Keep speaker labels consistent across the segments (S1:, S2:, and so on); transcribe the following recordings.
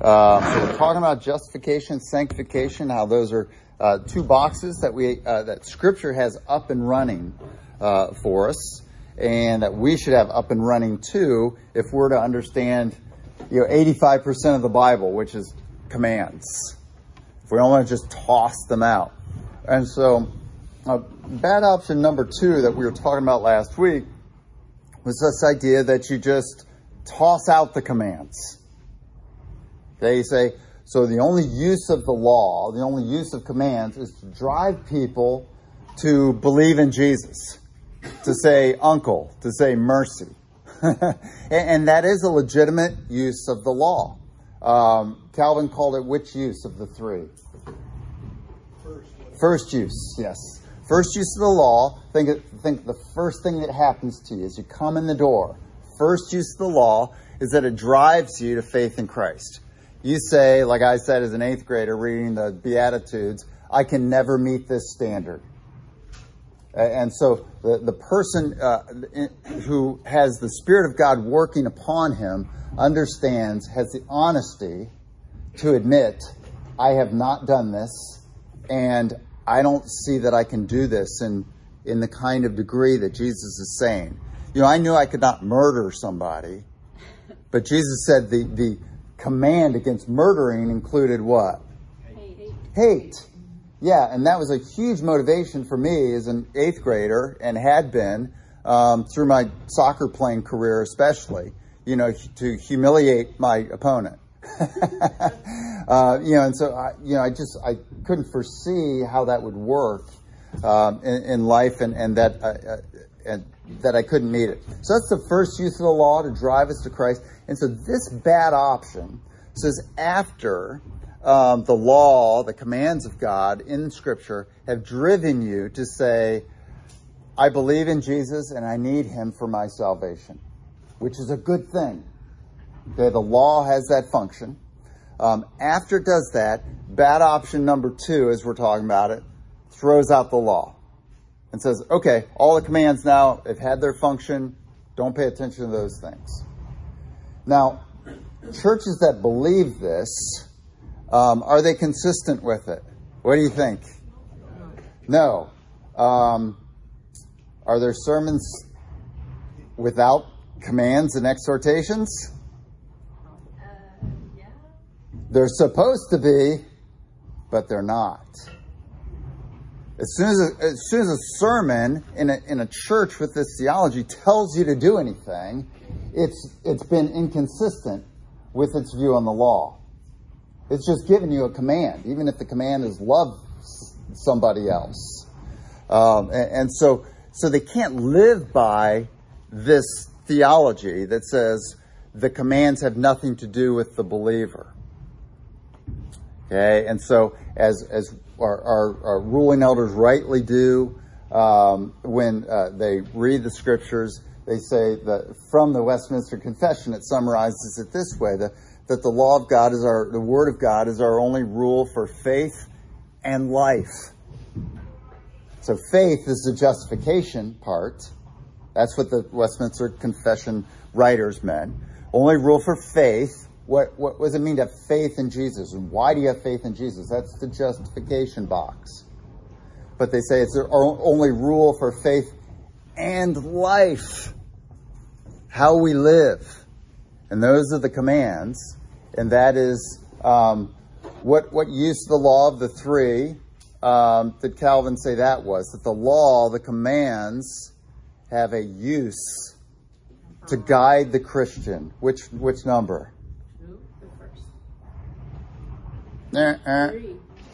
S1: Uh, so we're talking about justification, sanctification, how those are uh, two boxes that we uh, that Scripture has up and running uh, for us, and that we should have up and running too if we're to understand, you know, 85% of the Bible, which is commands. If we don't want to just toss them out, and so uh, bad option number two that we were talking about last week was this idea that you just toss out the commands. They say, so the only use of the law, the only use of commands is to drive people to believe in Jesus, to say uncle, to say mercy. and that is a legitimate use of the law. Um, Calvin called it which use of the three? First, first use, yes. First use of the law, think, think the first thing that happens to you as you come in the door. First use of the law is that it drives you to faith in Christ. You say, like I said as an eighth grader reading the Beatitudes, I can never meet this standard. And so the, the person uh, who has the Spirit of God working upon him understands, has the honesty to admit, I have not done this, and I don't see that I can do this in, in the kind of degree that Jesus is saying. You know, I knew I could not murder somebody, but Jesus said the, the command against murdering included what? Hate. Hate. Yeah, and that was a huge motivation for me as an eighth grader and had been um, through my soccer playing career, especially, you know, to humiliate my opponent. uh, you know, and so I, you know, I just I couldn't foresee how that would work um, in, in, life, and and that uh, uh, and that I couldn't meet it. So that's the first use of the law to drive us to Christ. And so this bad option says after um, the law, the commands of God in Scripture have driven you to say, I believe in Jesus and I need Him for my salvation, which is a good thing. Okay, the law has that function. Um, after it does that, bad option number two, as we're talking about it, throws out the law and says, okay, all the commands now have had their function. Don't pay attention to those things. Now, churches that believe this, um, are they consistent with it? What do you think? No. Um, are there sermons without commands and exhortations? They're supposed to be, but they're not. As soon as a, as soon as a sermon in a, in a church with this theology tells you to do anything, it's it's been inconsistent with its view on the law. It's just giving you a command, even if the command is love somebody else. Um, and, and so so they can't live by this theology that says the commands have nothing to do with the believer. Okay, and so as as our, our, our ruling elders rightly do um, when uh, they read the scriptures, they say that from the Westminster Confession it summarizes it this way: that the law of God is our the Word of God is our only rule for faith and life. So faith is the justification part. That's what the Westminster Confession writers meant. Only rule for faith what, what does it mean to have faith in Jesus? And why do you have faith in Jesus? That's the justification box. But they say it's their only rule for faith and life. How we live. And those are the commands. And that is um, what, what use the law of the three um, did Calvin say that was? That the law, the commands, have a use to guide the Christian. Which, which number? Uh-uh.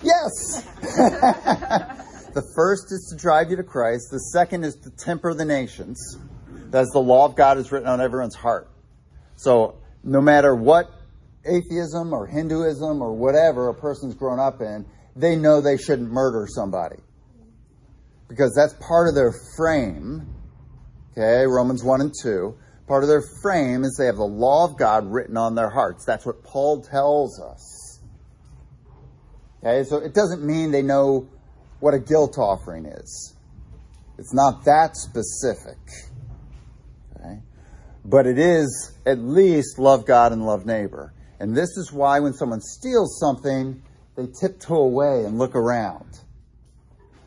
S1: Yes. the first is to drive you to Christ. The second is to temper the nations. That's the law of God is written on everyone's heart. So no matter what atheism or Hinduism or whatever a person's grown up in, they know they shouldn't murder somebody. Because that's part of their frame. Okay, Romans 1 and 2. Part of their frame is they have the law of God written on their hearts. That's what Paul tells us. Okay, so it doesn't mean they know what a guilt offering is. It's not that specific. But it is at least love God and love neighbor. And this is why when someone steals something, they tiptoe away and look around.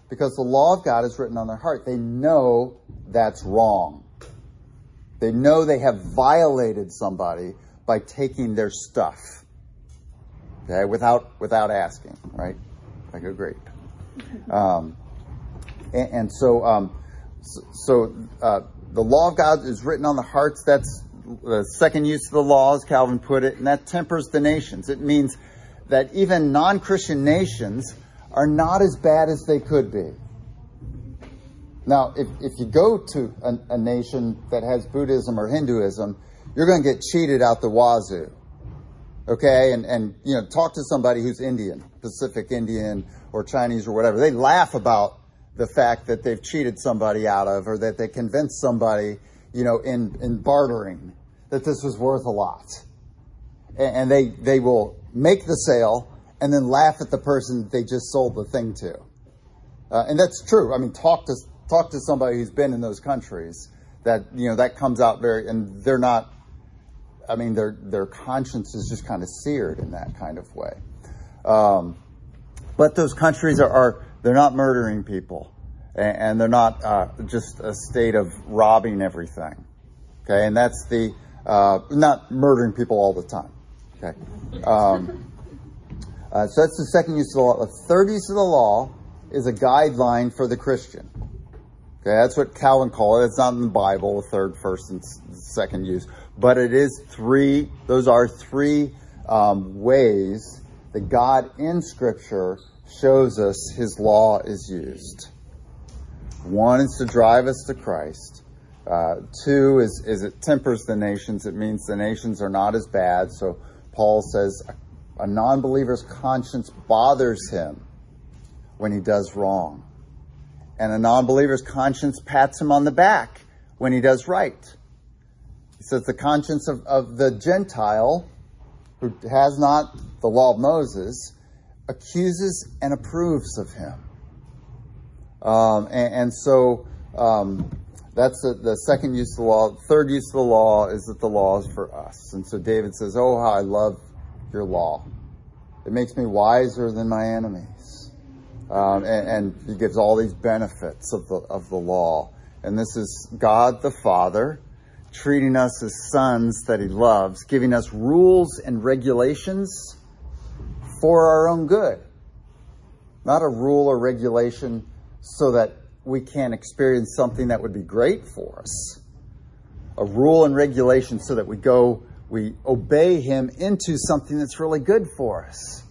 S1: Because the law of God is written on their heart. They know that's wrong. They know they have violated somebody by taking their stuff. Okay, without without asking, right? Like a grape. Um, and, and, so, um, so, so uh, the law of God is written on the hearts. That's the second use of the law, as Calvin put it, and that tempers the nations. It means that even non-Christian nations are not as bad as they could be. Now, if, if you go to a, a nation that has Buddhism or Hinduism, you're going to get cheated out the wazoo. Okay, and, and you know, talk to somebody who's Indian, Pacific Indian or Chinese or whatever. They laugh about the fact that they've cheated somebody out of or that they convinced somebody, you know, in, in bartering that this was worth a lot. And, and they, they will make the sale and then laugh at the person they just sold the thing to. Uh, and that's true. I mean, talk to, talk to somebody who's been in those countries that, you know, that comes out very, and they're not, I mean, their, their conscience is just kind of seared in that kind of way. Um, but those countries are, are, they're not murdering people and, they're not uh, just a state of robbing everything. Okay. And that's the, uh, not murdering people all the time. Okay. Um, uh, so that's the second use of the law. The third use of the law is a guideline for the Christian. Okay, that's what Calvin called it. It's not in the Bible, the third, first, and second use, but it is three. Those are three um, ways that God in Scripture shows us His law is used. One is to drive us to Christ. Uh, two is, is it tempers the nations. It means the nations are not as bad. So Paul says a, a non believer's conscience bothers him when he does wrong. And a non believer's conscience pats him on the back when he does right. He says the conscience of, of the Gentile who has not the law of Moses accuses and approves of him. Um, and, and, so um, that's the, the, second use of the law. Third use of the law is that the law is for us. And so David says, Oh, how I love your law. It makes me wiser than my enemies. Um, and, and, he gives all these benefits of the, of the law. And this is God the Father treating us as sons that he loves, giving us rules and regulations for our own good. Not a rule or regulation so that we can experience something that would be great for us. A rule and regulation so that we go, we obey him into something that's really good for us.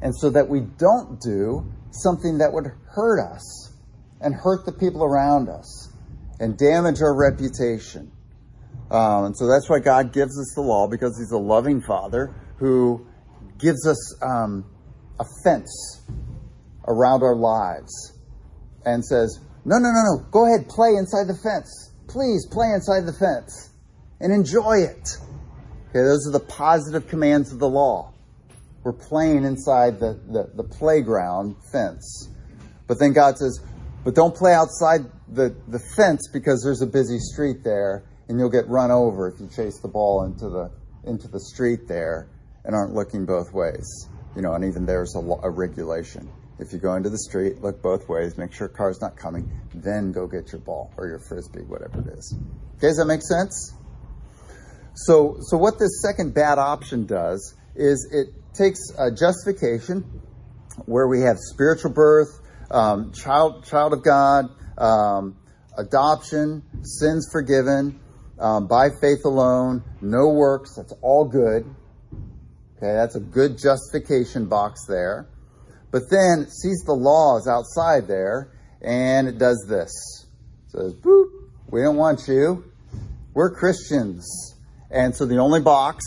S1: And so that we don't do something that would hurt us and hurt the people around us and damage our reputation. Um, and so that's why God gives us the law because he's a loving father who gives us um, a fence around our lives and says, no, no, no, no, go ahead, play inside the fence. Please play inside the fence and enjoy it. Okay, those are the positive commands of the law. We're playing inside the, the, the playground fence. But then God says, but don't play outside the, the fence because there's a busy street there and you'll get run over if you chase the ball into the, into the street there and aren't looking both ways. You know, and even there's a, a regulation. If you go into the street, look both ways, make sure car's not coming, then go get your ball or your frisbee, whatever it is. Okay, does that make sense? So, so what this second bad option does is it takes a justification where we have spiritual birth, um, child, child of God, um, adoption, sins forgiven, um, by faith alone, no works. That's all good. Okay, that's a good justification box there. But then sees the laws outside there and it does this. It says, boop, we don't want you. We're Christians. And so the only box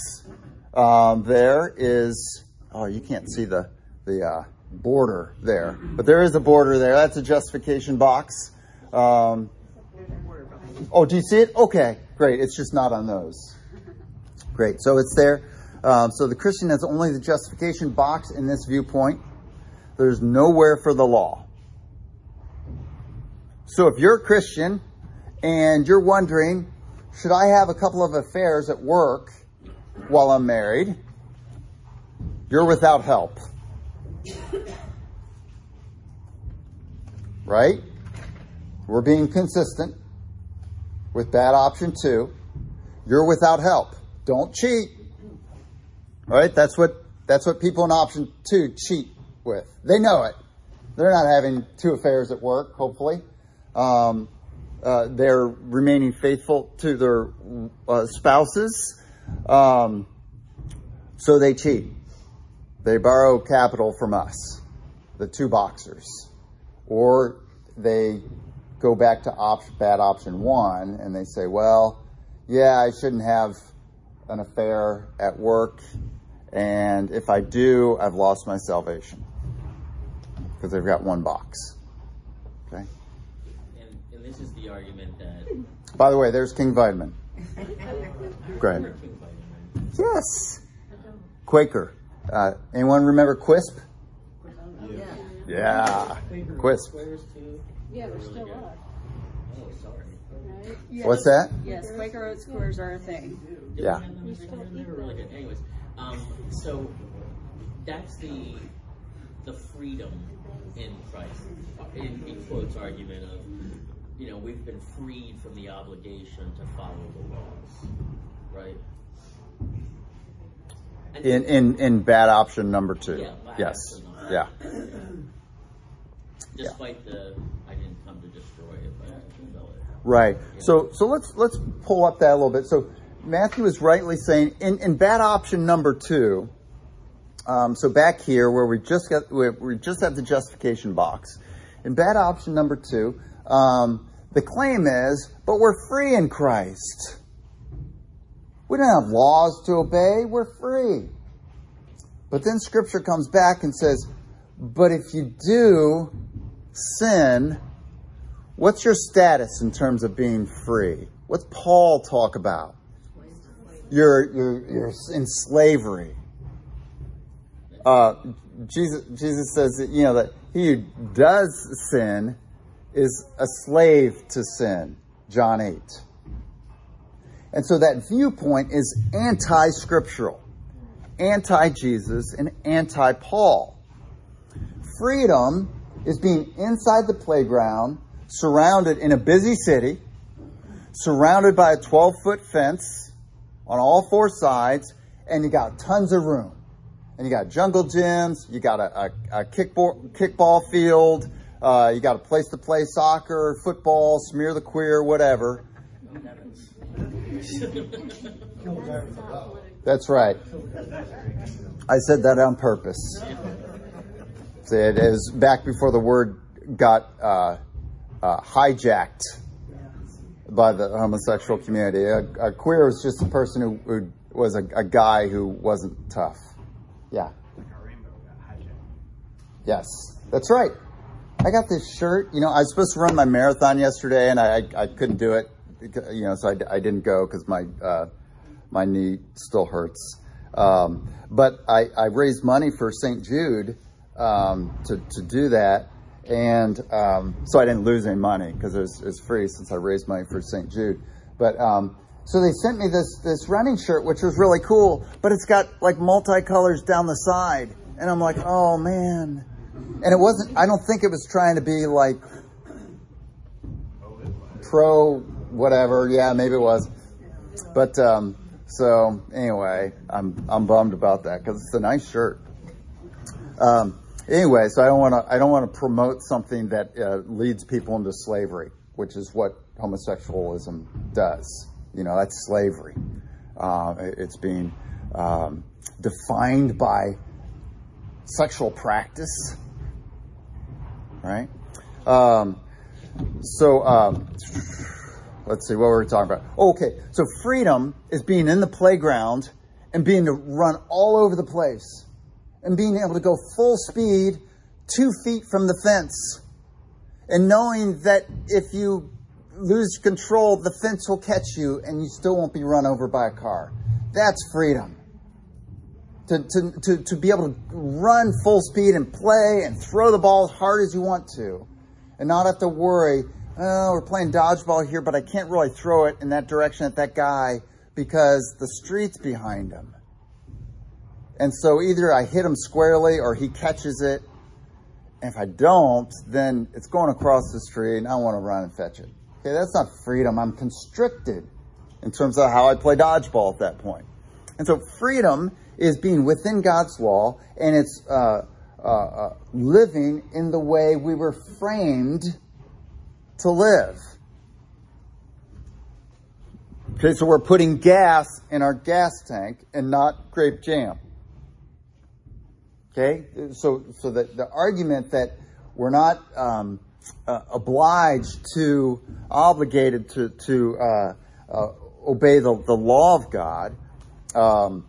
S1: um, there is, oh, you can't see the, the uh, border there, but there is a border there. That's a justification box. Um, oh, do you see it? Okay, great. It's just not on those. Great. So it's there. Um, so the Christian has only the justification box in this viewpoint. There's nowhere for the law. So if you're a Christian and you're wondering, should I have a couple of affairs at work while I'm married? you're without help. Right? We're being consistent with bad option two. You're without help. Don't cheat. Right? That's what that's what people in option two cheat with. They know it. They're not having two affairs at work, hopefully. Um, uh, they're remaining faithful to their uh, spouses. Um, so they cheat. They borrow capital from us, the two boxers. Or they go back to op- bad option one and they say, well, yeah, I shouldn't have an affair at work. And if I do, I've lost my salvation because they've got one box. Okay.
S2: And, and this is the argument that.
S1: By the way, there's King Vitaman. Go ahead.
S2: King Vitaman.
S1: Yes. Quaker. Uh, anyone remember Quisp? Yeah. Quisp.
S3: Yeah, they're still
S2: good.
S3: up,
S2: Oh, sorry.
S3: right?
S1: What's that?
S3: Yes, Quaker Oat squares are a thing.
S2: Did
S1: Yeah.
S2: We have them together? They were really good. Anyways, um, so that's the the freedom in Christ. In, in quotes argument of, you know, we've been freed from the obligation to follow the laws, right? And
S1: In, in, in bad option number two.
S2: Yeah,
S1: yes. Yeah.
S2: despite the, I didn't come to destroy it, but I it.
S1: Right. So so let's let's pull up that a little bit. So Matthew is rightly saying in, in bad option number two. Um, so back here where we just got we, just have the justification box. In bad option number two, um, the claim is, but we're free in Christ. We don't have laws to obey. We're free. But then Scripture comes back and says, but if you do sin, What's your status in terms of being free? What's Paul talk about? You're you're you're in slavery. Uh, Jesus Jesus says that you know that he who does sin is a slave to sin. John eight. And so that viewpoint is anti-scriptural, anti-Jesus, and anti-Paul. Freedom is being inside the playground, surrounded in a busy city, surrounded by a 12 foot fence on all four sides, and you got tons of room. And you got jungle gyms, you got a, a, a kickball, kickball field, uh, you got a place to play soccer, football, smear the queer, whatever. That's right. I said that on purpose. It is back before the word got uh, uh, hijacked by the homosexual community. A, a queer was just a person who, who was a, a guy who wasn't tough. Yeah. Yes, that's right. I got this shirt. You know, I was supposed to run my marathon yesterday, and I, I, I couldn't do it. You know, so I, I didn't go because my uh, my knee still hurts. Um, but I, I raised money for St. Jude um, to to do that, and um, so I didn't lose any money because it was, it free since I raised money for St. Jude. But um, so they sent me this this running shirt, which was really cool, but it's got like multicolors down the side, and I'm like, oh man. And it wasn't. I don't think it was trying to be like pro whatever. Yeah, maybe it was. But um, so anyway, I'm I'm bummed about that because it's a nice shirt. Um, anyway, so I don't want to I don't want to promote something that uh, leads people into slavery, which is what homosexualism does. You know, that's slavery. Uh, it's being um, defined by sexual practice, right? Um, so um, let's see what were we talking about. Okay, so freedom is being in the playground and being to run all over the place and being able to go full speed two feet from the fence and knowing that if you lose control, the fence will catch you and you still won't be run over by a car. That's freedom. To, to, to, to be able to run full speed and play and throw the ball as hard as you want to and not have to worry, oh, we're playing dodgeball here, but I can't really throw it in that direction at that guy because the street's behind him. And so either I hit him squarely or he catches it. And if I don't, then it's going across the street and I want to run and fetch it. Okay, that's not freedom. I'm constricted in terms of how I play dodgeball at that point. And so freedom is being within God's law and it's uh, uh, uh, living in the way we were framed to live. Okay, so we're putting gas in our gas tank and not grape jam. Okay, so so the, the argument that we're not um, uh, obliged to, obligated to to uh, uh, obey the, the law of God. Um,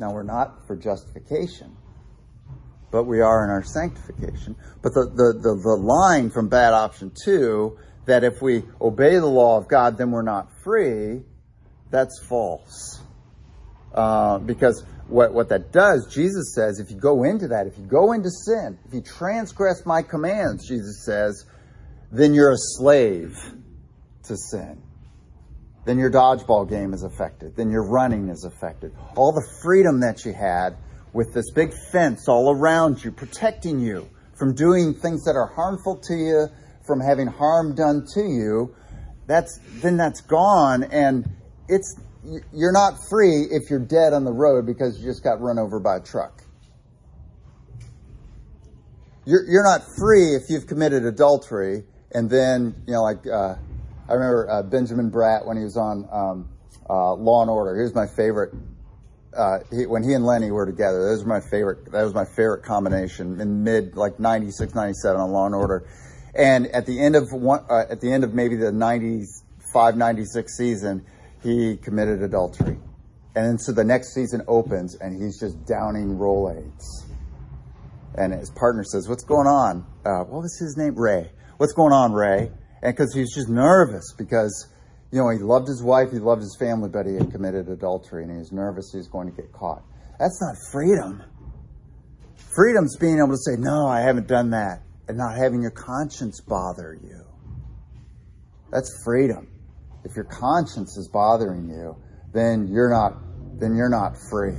S1: now we're not for justification, but we are in our sanctification. But the, the, the, the line from bad option two that if we obey the law of God, then we're not free, that's false. Uh, because what, what that does, Jesus says, if you go into that, if you go into sin, if you transgress my commands, Jesus says, then you're a slave to sin. Then your dodgeball game is affected. Then your running is affected. All the freedom that you had with this big fence all around you, protecting you from doing things that are harmful to you, from having harm done to you, that's, then that's gone and it's, you're not free if you're dead on the road because you just got run over by a truck. You're, you're not free if you've committed adultery and then, you know, like, uh, I remember uh, Benjamin Bratt when he was on um, uh, Law and Order. He was my favorite. Uh, he, when he and Lennie were together, those were my favorite. That was my favorite combination in mid like 96, 97 on Law and Order. And at the end of one, uh, at the end of maybe the 95, 96 season, he committed adultery. And so the next season opens and he's just downing Rolaids. And his partner says, What's going on? Uh, what was his name? Rey. What's going on, Rey? And because he's just nervous because, you know, he loved his wife, he loved his family, but he had committed adultery and he's nervous he's going to get caught. That's not freedom. Freedom's being able to say, No, I haven't done that, and not having your conscience bother you. That's freedom if your conscience is bothering you, then you're not then you're not free.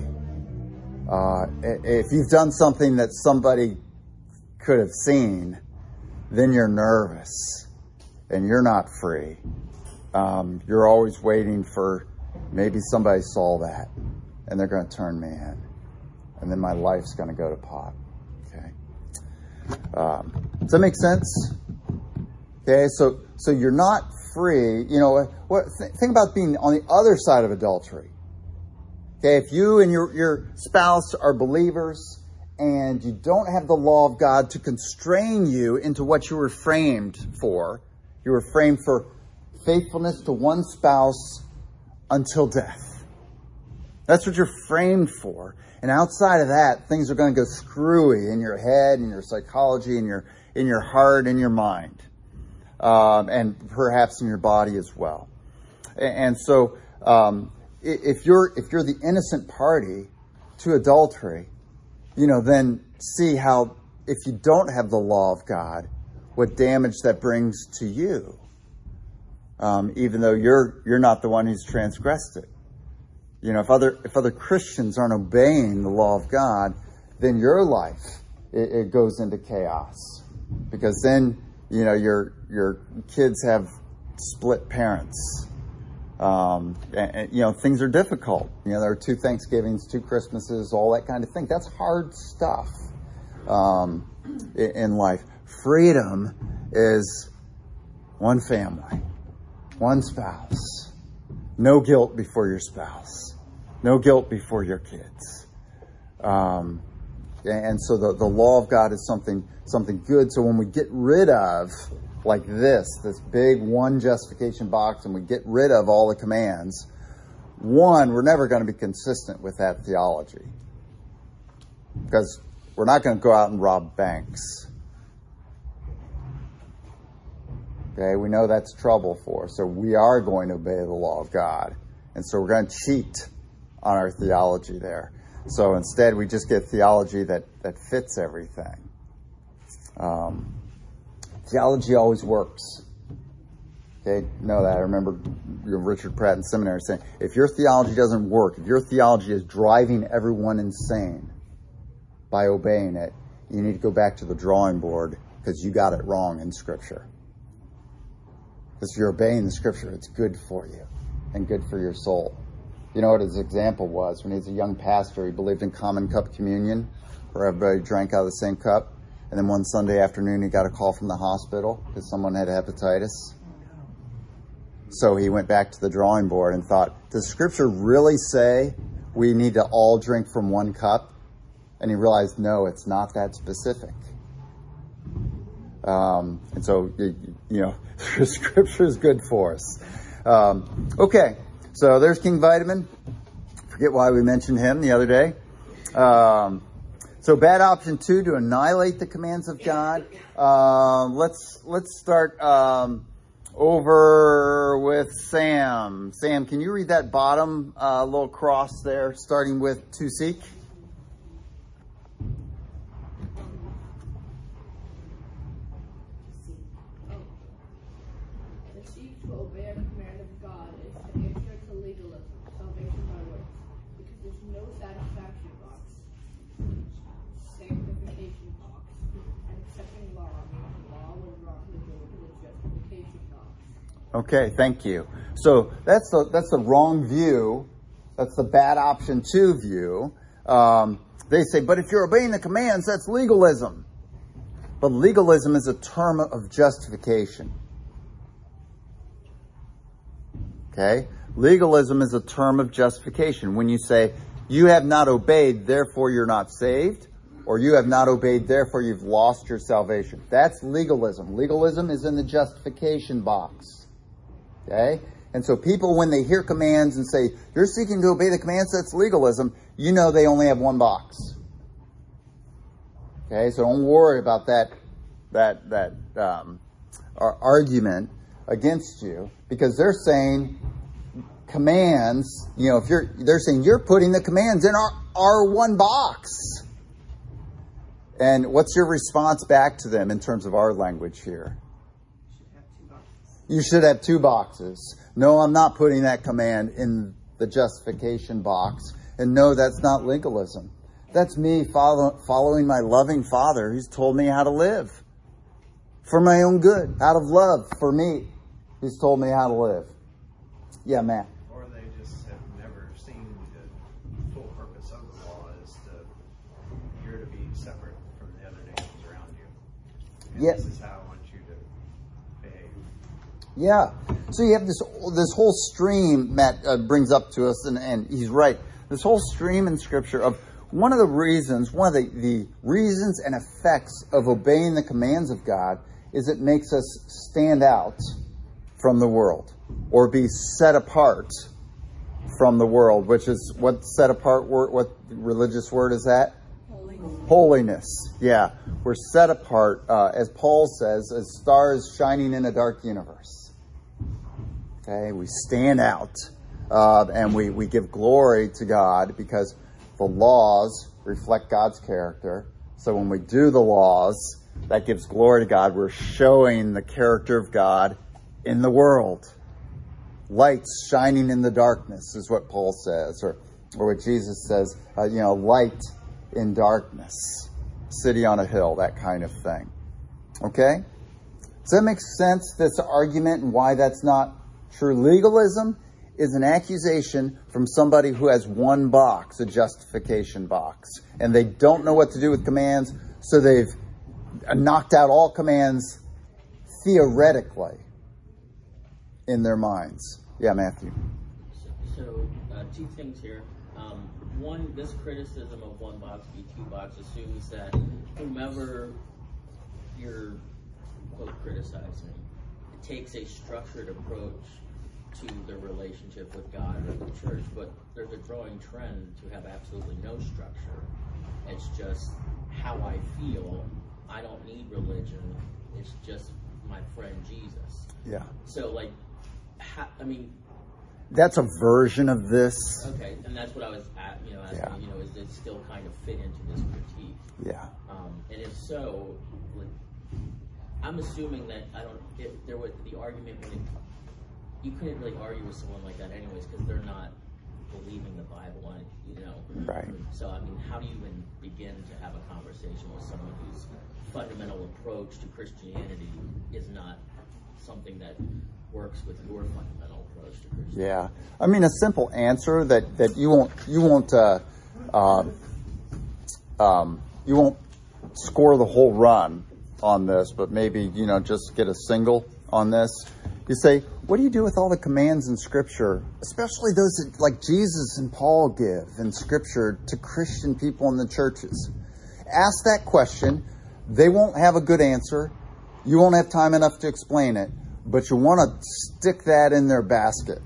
S1: Uh, if you've done something that somebody could have seen, then you're nervous and you're not free. Um, you're always waiting for maybe somebody saw that and they're going to turn me in, and then my life's going to go to pot. Okay. Um, does that make sense? Okay, so so you're not free, you know, what, think about being on the other side of adultery. Okay, if you and your, your spouse are believers and you don't have the law of God to constrain you into what you were framed for, you were framed for faithfulness to one spouse until death. That's what you're framed for. And outside of that, things are going to go screwy in your head, in your psychology, in your, in your heart, in your mind um, and perhaps in your body as well. And so, um, if you're if you're the innocent party to adultery, you know, then see how if you don't have the law of God, what damage that brings to you. Um, even though you're you're not the one who's transgressed it. You know, if other if other Christians aren't obeying the law of God, then your life it, it goes into chaos because then you know your your kids have split parents. Um, and, and, you know things are difficult. You know there are two Thanksgivings, two Christmases, all that kind of thing. That's hard stuff um, in, life. Freedom is one family, one spouse. No guilt before your spouse. No guilt before your kids. Um, and so the, the law of God is something something good. So when we get rid of like this, this big one justification box, and we get rid of all the commands, one, we're never going to be consistent with that theology. Because we're not going to go out and rob banks. Okay, we know that's trouble for us. So we are going to obey the law of God. And so we're going to cheat on our theology there. So instead, we just get theology that, that fits everything. Um, theology always works. Okay, know that. I remember Richard Pratt in seminary saying, if your theology doesn't work, if your theology is driving everyone insane by obeying it, you need to go back to the drawing board because you got it wrong in Scripture. Because if you're obeying the Scripture, it's good for you and good for your soul. You know what his example was? When he was a young pastor, he believed in common cup communion, where everybody drank out of the same cup. And then one Sunday afternoon, he got a call from the hospital because someone had hepatitis so he went back to the drawing board and thought, does scripture really say we need to all drink from one cup? And he realized, no, it's not that specific. Um, and so, you know, scripture is good for us. Um, okay, so there's King Vitaman. Forget why we mentioned him the other day. Um, so bad option two to annihilate the commands of God. Uh, let's let's start. Um, over with Sam. Sam, can you read that bottom uh, little cross there, starting with to seek? Okay, thank you. So that's the that's the wrong view. That's the bad option two view. Um, they say, but if you're obeying the commands, that's legalism. But legalism is a term of justification. Okay? Legalism is a term of justification. When you say, you have not obeyed, therefore you're not saved, or you have not obeyed, therefore you've lost your salvation. That's legalism. Legalism is in the justification box. Okay? And so people, when they hear commands and say, you're seeking to obey the commands, that's legalism, you know they only have one box. Okay? So don't worry about that, that, that, um, argument against you because they're saying commands, you know, if you're, they're saying you're putting the commands in our, our one box. And what's your response back to them in terms of our language here? You should have two boxes. No, I'm not putting that command in the justification box. And no, that's not legalism. That's me follow, following my loving Father who's told me how to live for my own good, out of love for me, He's told me how to live. Yeah, Matt.
S4: Or they just have never seen the full purpose of the law is to you're to be separate from the other nations around you. And
S1: yes.
S4: This is how
S1: yeah. So you have this this whole stream Matt uh, brings up to us, and, and he's right. This whole stream in Scripture of one of the reasons, one of the, the reasons and effects of obeying the commands of God is it makes us stand out from the world or be set apart from the world, which is what set apart word, what religious word is that?
S3: Holiness.
S1: Holiness. Yeah. We're set apart, uh, as Paul says, as stars shining in a dark universe. Okay, we stand out uh, and we, we give glory to God because the laws reflect God's character. So when we do the laws, that gives glory to God. We're showing the character of God in the world. Lights shining in the darkness is what Paul says, or, or what Jesus says, uh, you know, light in darkness, city on a hill, that kind of thing. Okay? Does that make sense, this argument, and why that's not True legalism is an accusation from somebody who has one box, a justification box, and they don't know what to do with commands, so they've knocked out all commands theoretically in their minds. Yeah, Matthew.
S2: So, uh, two things here. Um, one, this criticism of one box be two box assumes that whomever you're quote criticizing takes a structured approach to the relationship with God or the church, but there's a growing trend to have absolutely no structure. It's just how I feel. I don't need religion. It's just my friend Jesus.
S1: Yeah.
S2: So, like, how, I mean,
S1: that's a version of this.
S2: Okay, and that's what I was, at, you know, asking. Yeah. You know, is it still kind of fit into this critique?
S1: Yeah.
S2: Um, and if so, like, I'm assuming that I don't. If there was the argument it you couldn't really argue with someone like that anyways because they're not believing the Bible, and you know.
S1: Right.
S2: So I mean, how do you even begin to have a conversation with someone whose fundamental approach to Christianity is not something that works with your fundamental approach to Christianity?
S1: Yeah, I mean a simple answer that that you won't you won't uh, uh, um, you won't score the whole run on this, but maybe you know just get a single on this. You say, what do you do with all the commands in Scripture, especially those that like Jesus and Paul give in Scripture to Christian people in the churches? Ask that question. They won't have a good answer. You won't have time enough to explain it, but you want to stick that in their basket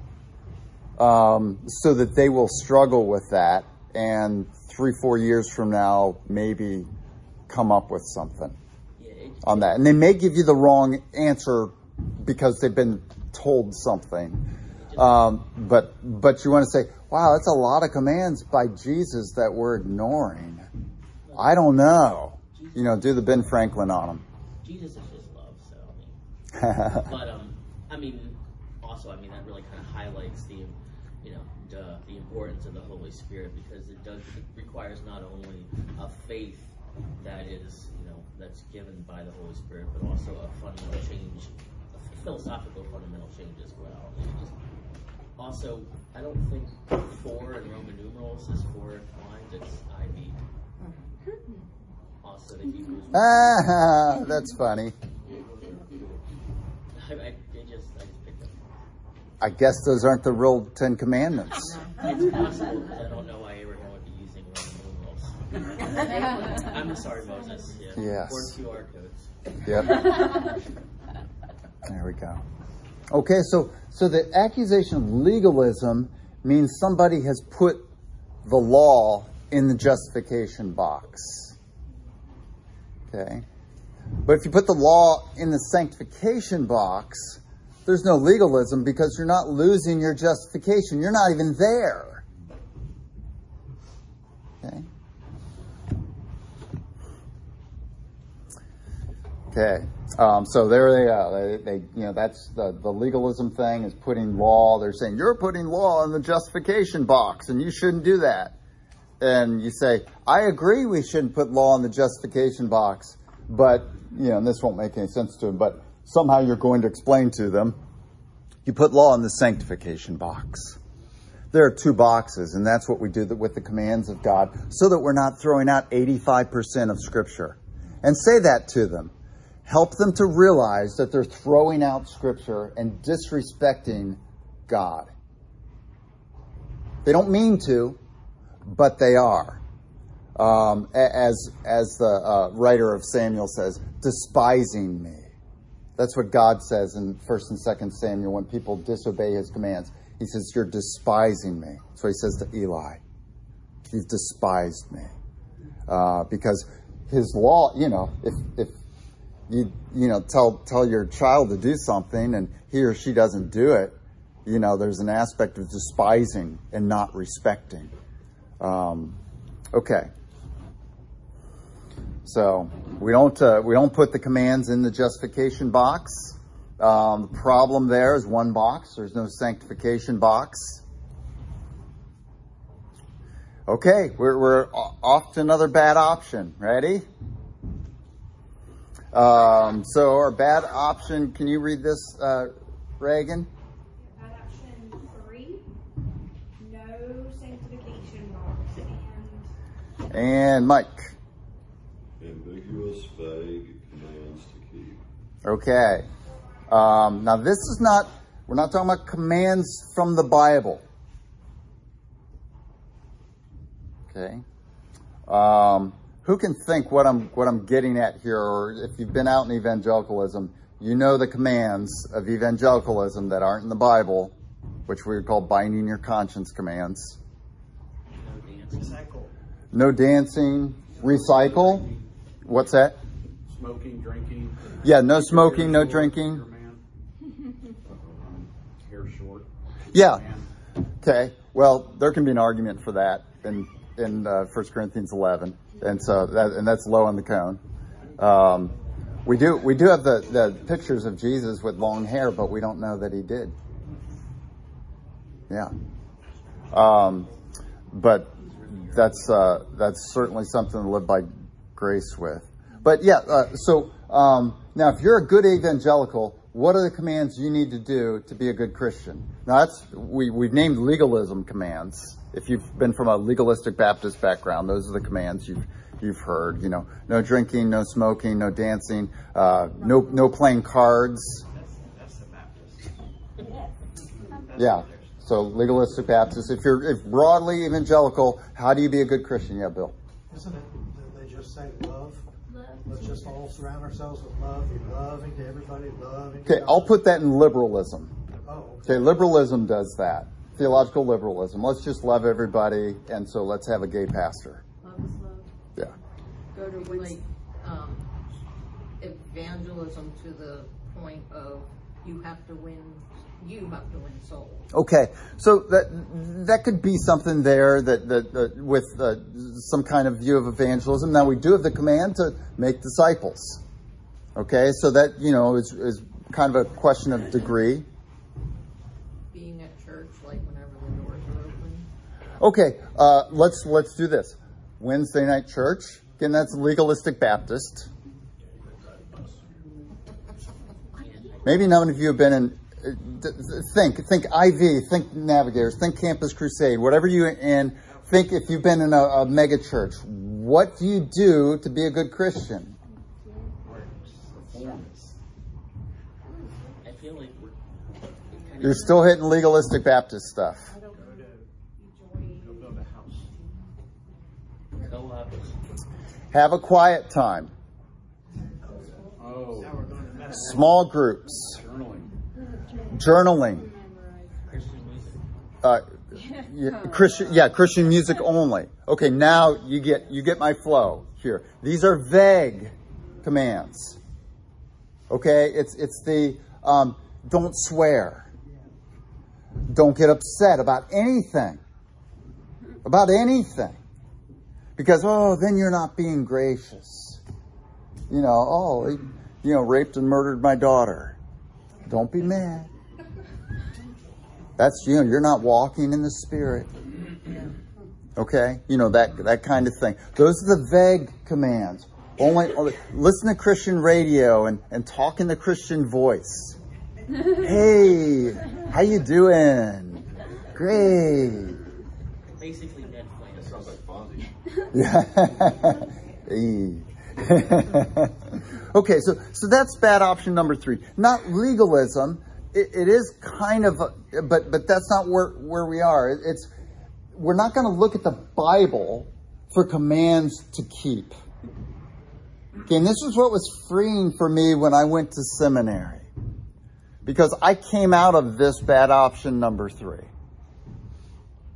S1: um, so that they will struggle with that and three, four years from now, maybe come up with something on that. And they may give you the wrong answer because they've been told something. Um, but but you want to say, wow, that's a lot of commands by Jesus that we're ignoring. I don't know. You know, do the Ben Franklin on them.
S2: Jesus is just love, so I mean. but um, I mean, also, I mean that really kind of highlights the, you know, the, the importance of the Holy Spirit because it does it requires not only a faith that is, you know, that's given by the Holy Spirit, but also a fundamental change, philosophical fundamental change as well. Just, also, I don't think four in Roman numerals is four lines; it's IV. Also, the Hebrews.
S1: ah, that's funny.
S2: I, I, it just, I just picked up.
S1: I guess those aren't the real Ten Commandments.
S2: It's possible, I don't know why Abraham would be using Roman numerals. I'm sorry, Moses. Yeah.
S1: Yes.
S2: Or QR codes.
S1: Yep. There we go. Okay, so so the accusation of legalism means somebody has put the law in the justification box. Okay. But if you put the law in the sanctification box, there's no legalism because you're not losing your justification. You're not even there. Okay. Okay, um, so there they are. They, they, you know, that's the, the legalism thing is putting law. They're saying you're putting law in the justification box, and you shouldn't do that. And you say, I agree, we shouldn't put law in the justification box, but you know, and this won't make any sense to them. But somehow you're going to explain to them, you put law in the sanctification box. There are two boxes, and that's what we do with the commands of God, so that we're not throwing out 85% of Scripture. And say that to them help them to realize that they're throwing out scripture and disrespecting God. They don't mean to, but they are. Um, as as the uh, writer of Samuel says, despising me. That's what God says in First and Second Samuel when people disobey His commands. He says, "You're despising me." What He says to Eli. You've despised me uh, because His law. You know, if if you you know tell tell your child to do something and he or she doesn't do it you know there's an aspect of despising and not respecting. Um, okay. So we don't uh, we don't put the commands in the justification box. Um, the problem there is one box. There's no sanctification box. Okay we're, we're off to another bad option. Ready um, so our bad option, can you read this, uh, Reagan?
S5: Bad option three, no sanctification box, and
S1: And Mike.
S6: Ambiguous, vague commands to keep.
S1: Okay. Um, now this is not, we're not talking about commands from the Bible. Okay. Um, who can think what I'm what I'm getting at here, or if you've been out in evangelicalism, you know the commands of evangelicalism that aren't in the Bible, which we would call binding your conscience commands.
S2: No dancing.
S1: No dancing, recycle. What's that?
S7: Smoking, drinking.
S1: Yeah, no smoking, no drinking.
S7: Hair short.
S1: Yeah. Okay. Well, there can be an argument for that in in uh, 1 Corinthians 11, and so that and that's low on the cone. Um, we do we do have the, the pictures of Jesus with long hair, but we don't know that he did. Yeah. Um, but that's uh, that's certainly something to live by grace with. But yeah, uh, so um, now if you're a good evangelical, what are the commands you need to do to be a good Christian? Now that's we we've named legalism commands. If you've been from a legalistic Baptist background, those are the commands you've you've heard. You know, no drinking, no smoking, no dancing, uh, no no playing cards.
S4: That's, that's the Baptist.
S1: Yeah. So legalistic Baptist. If you're if broadly evangelical, how do you be a good Christian? Yeah, Bill.
S8: Isn't it that they just say love? Let's just all surround ourselves with love, be loving to everybody, loving
S1: Okay, I'll put that in liberalism.
S8: Oh,
S1: Okay, liberalism does that. Theological liberalism. Let's just love everybody, and so let's have a gay pastor.
S9: Love is love.
S1: Yeah.
S3: Go to
S9: Like, um, evangelism to the point of you have to win, you have to win souls.
S1: Okay, so that that could be something there that that, that with uh, some kind of view of evangelism. Now we do have the command to make disciples. Okay, so that you know is is kind of a question of degree.
S9: Being at church, like whenever the doors are open.
S1: Okay, uh, let's let's do this. Wednesday night church. Again, that's legalistic Baptist. Maybe none of you have been in. uh, th- th- Think, think IV, think Navigators, think Campus Crusade, whatever you're in. Think if you've been in a, a mega church. What do you do to be a good Christian?
S2: I feel like we're, we're
S1: You're still hitting legalistic Baptist stuff.
S4: Go to, go build a house.
S2: co-op.
S1: Have a quiet time. Small groups.
S7: journaling.
S1: Journaling.
S2: Christian music.
S1: uh, yeah, Christian, yeah, Christian music only. Okay, now you get you get my flow here. These are vague commands. Okay, it's it's the um, don't swear, don't get upset about anything, about anything, because oh, then you're not being gracious. You know, oh, he, you know, raped and murdered my daughter. Don't be mad. That's you know, you're not walking in the spirit. Okay? You know, that that kind of thing. Those are the vague commands. Only, only listen to Christian radio and, and talk in the Christian voice. Hey, how you doing? Great.
S2: Basically, Ned Flanders.
S6: Sounds like Fonzie.
S1: Yeah. Hey. okay, so so that's bad option number three. Not legalism. It, it is kind of, a, but but that's not where where we are. It- It's we're not going to look at the Bible for commands to keep. Okay, and this is what was freeing for me when I went to seminary, because I came out of this bad option number three.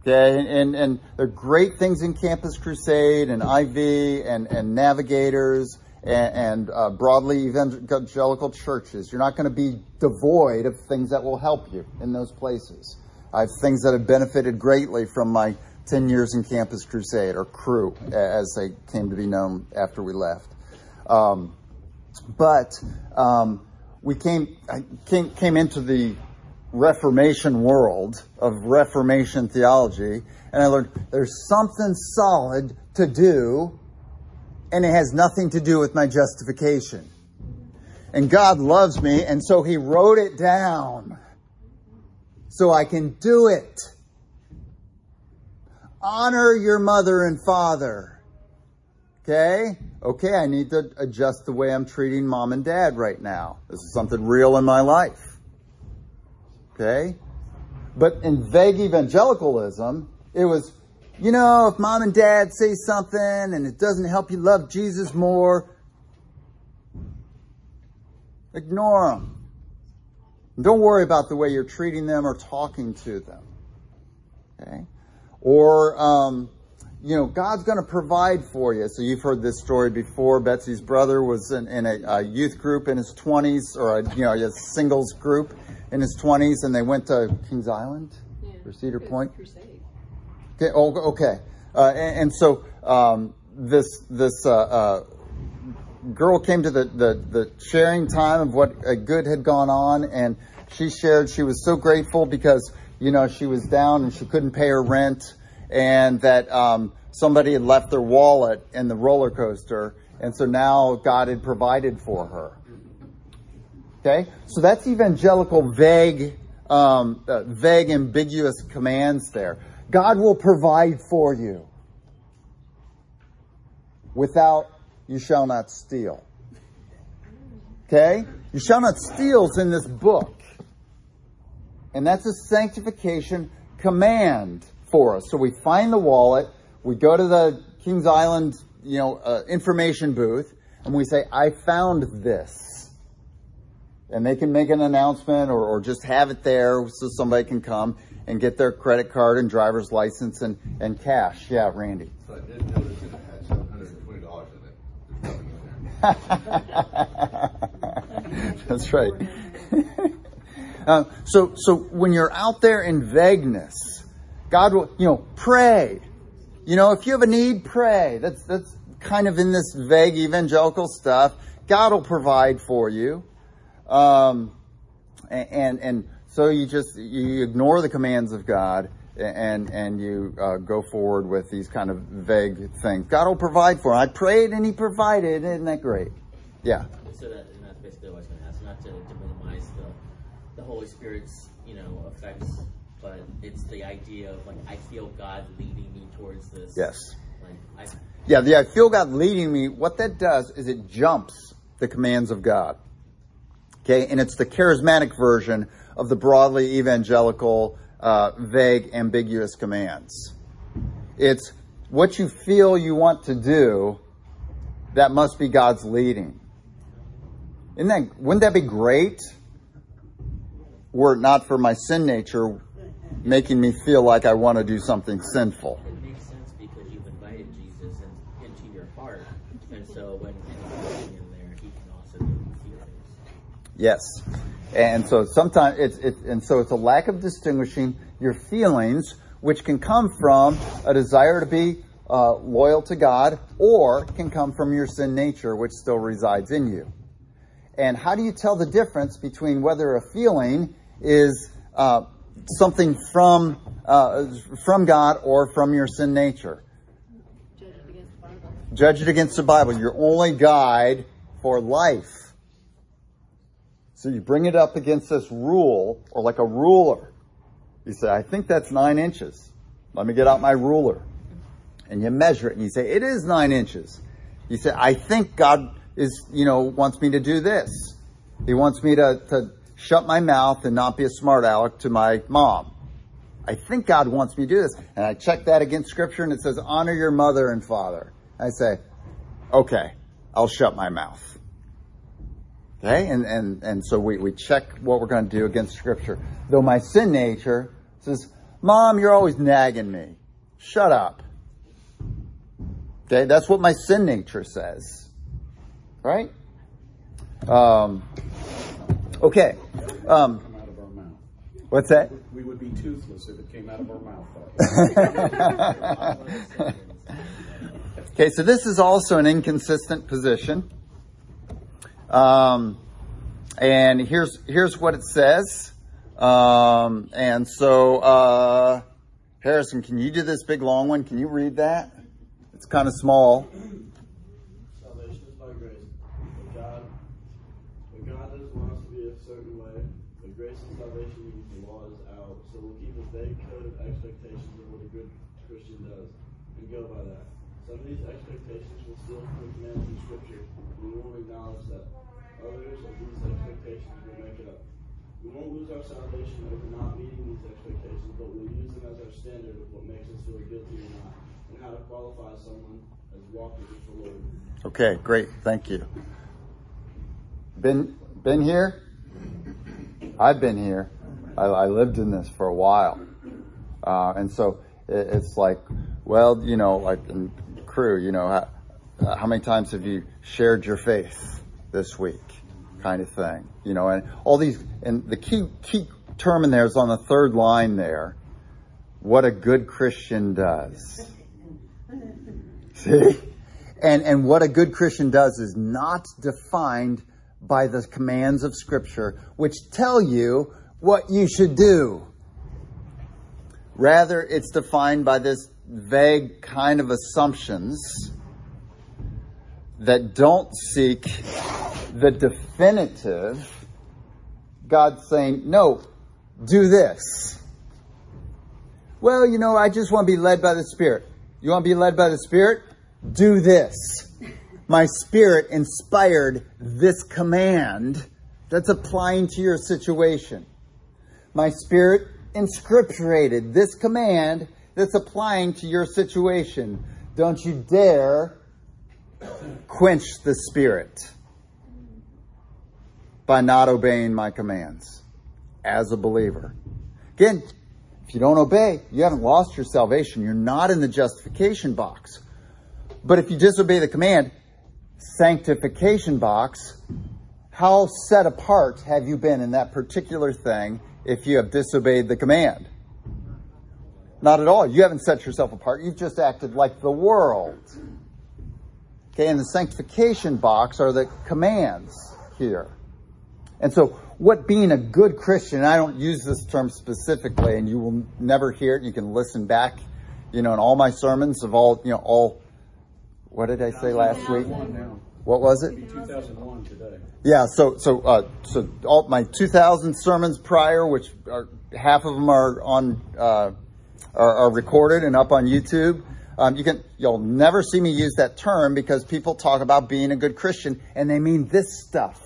S1: Okay, and, and, and there are great things in Campus Crusade and IV and, and Navigators and, and uh, broadly evangelical churches. You're not going to be devoid of things that will help you in those places. I have things that have benefited greatly from my 10 years in Campus Crusade, or Cru, as they came to be known after we left. Um, but um, we came, I came, came into the Reformation world of Reformation theology, and I learned there's something solid to do, and it has nothing to do with my justification. And God loves me, and so He wrote it down so I can do it. Honor your mother and father. Okay? Okay, I need to adjust the way I'm treating mom and dad right now. This is something real in my life. Okay? But in vague evangelicalism, it was, you know, if mom and dad say something and it doesn't help you love Jesus more, ignore them. Don't worry about the way you're treating them or talking to them. Okay? Or, um, you know, God's going to provide for you. So you've heard this story before. Betsy's brother was in, in a, a youth group in his 20s, or a, you know, a singles group in his 20s, and they went to Kings Island or Cedar Point.
S3: Crusade.
S1: Okay, oh, okay. Uh, and, and so um, this this uh, uh, girl came to the, the, the sharing time of what uh, good had gone on, and she shared she was so grateful because you know, she was down and she couldn't pay her rent and that um, somebody had left their wallet in the roller coaster. And so now God had provided for her. Okay? So that's evangelical vague, um, uh, vague, ambiguous commands there. God will provide for you. Without, you shall not steal. Okay? You shall not steal is in this book. And that's a sanctification command for us. So we find the wallet, we go to the Kings Island, you know, uh, information booth, and we say, I found this. And they can make an announcement or, or just have it there so somebody can come and get their credit card and driver's license and, and cash. Yeah, Randy.
S6: So I did notice that it had seven hundred and twenty dollars in it. In.
S1: That's right. uh, so, so when you're out there in vagueness, God will, you know, pray. You know, if you have a need, pray. That's that's kind of in this vague evangelical stuff. God will provide for you, um, and and so you just you ignore the commands of God and and you uh, go forward with these kind of vague things. God will provide for. It. I prayed and He provided. Isn't that great? Yeah.
S2: So that, and that's basically what I was going to ask, not to, to minimize the, the Holy Spirit's, you know, effects, but it's the idea of like, I feel God leading me towards this.
S1: Yes.
S2: Like, I,
S1: Yeah, the I feel God leading me, what that does is it jumps the commands of God. Okay, and it's the charismatic version of the broadly evangelical, uh, vague, ambiguous commands. It's what you feel you want to do, that must be God's leading. Isn't that, wouldn't that be great? Were it not for my sin nature making me feel like I want to do something sinful.
S2: it makes sense because you've invited Jesus in, into your heart, and so when anything in there, He can also give you feelings.
S1: Yes. And so sometimes it's, it, and so it's a lack of distinguishing your feelings, which can come from a desire to be uh, loyal to God, or can come from your sin nature, which still resides in you. And how do you tell the difference between whether a feeling is uh, something from uh, from God or from your sin nature? Judge it against the Bible. Your only guide for life. So you bring it up against this rule, or like a ruler. You say, I think that's nine inches. Let me get out my ruler. And you measure it and you say, it is nine inches. You say, I think God is, you know, wants me to do this. He wants me to, to shut my mouth and not be a smart aleck to my mom. I think God wants me to do this. And I check that against scripture and it says, honor your mother and father. I say, okay, I'll shut my mouth. Okay, and, and, and so we, we check what we're going to do against Scripture. Though my sin nature says, Mom, you're always nagging me. Shut up. Okay, that's what my sin nature says. Right? Um, okay. Um,
S7: Come out of our mouth.
S1: what's that?
S7: We would be toothless if it came out of our mouth.
S1: Okay, so this is also an inconsistent position. Um, and here's here's what it says. Um, and so, uh, Harrison, can you do this big long one? Can you read that? It's kind of small.
S10: Salvation over not meeting these expectations, but we'll use them as our standard of what makes us feel guilty or not, and how to qualify someone as walking with the Lord.
S1: Okay, great. Thank you. Been been here? I've been here. I, I lived in this for a while, uh, and so it, it's like, well, you know, like Cru, you know, how, how many times have you shared your faith this week, kind of thing, you know, and all these, and the key key term in there is on the third line there. What a good Christian does. See? And, and what a good Christian does is not defined by the commands of Scripture, which tell you what you should do. Rather, it's defined by this vague kind of assumptions that don't seek the definitive. God saying, no, do this. Well, you know, I just want to be led by the Spirit. You want to be led by the Spirit? Do this. My Spirit inspired this command that's applying to your situation. My Spirit inscripturated this command that's applying to your situation. Don't you dare quench the Spirit by not obeying my commands as a believer. Again, if you don't obey, you haven't lost your salvation. You're not in the justification box. But if you disobey the command, sanctification box, how set apart have you been in that particular thing if you have disobeyed the command? Not at all. You haven't set yourself apart. You've just acted like the world. Okay, and the sanctification box are the commands here. And so, what being a good Christian, I don't use this term specifically, and you will never hear it. You can listen back, you know, in all my sermons of all, you know, all, what did I say last week? What was it?
S7: 2001 today.
S1: Yeah, so so uh, so all my 2,000 sermons prior, which are half of them are on uh, are, are recorded and up on YouTube. Um, you can you'll never see me use that term because people talk about being a good Christian and they mean this stuff.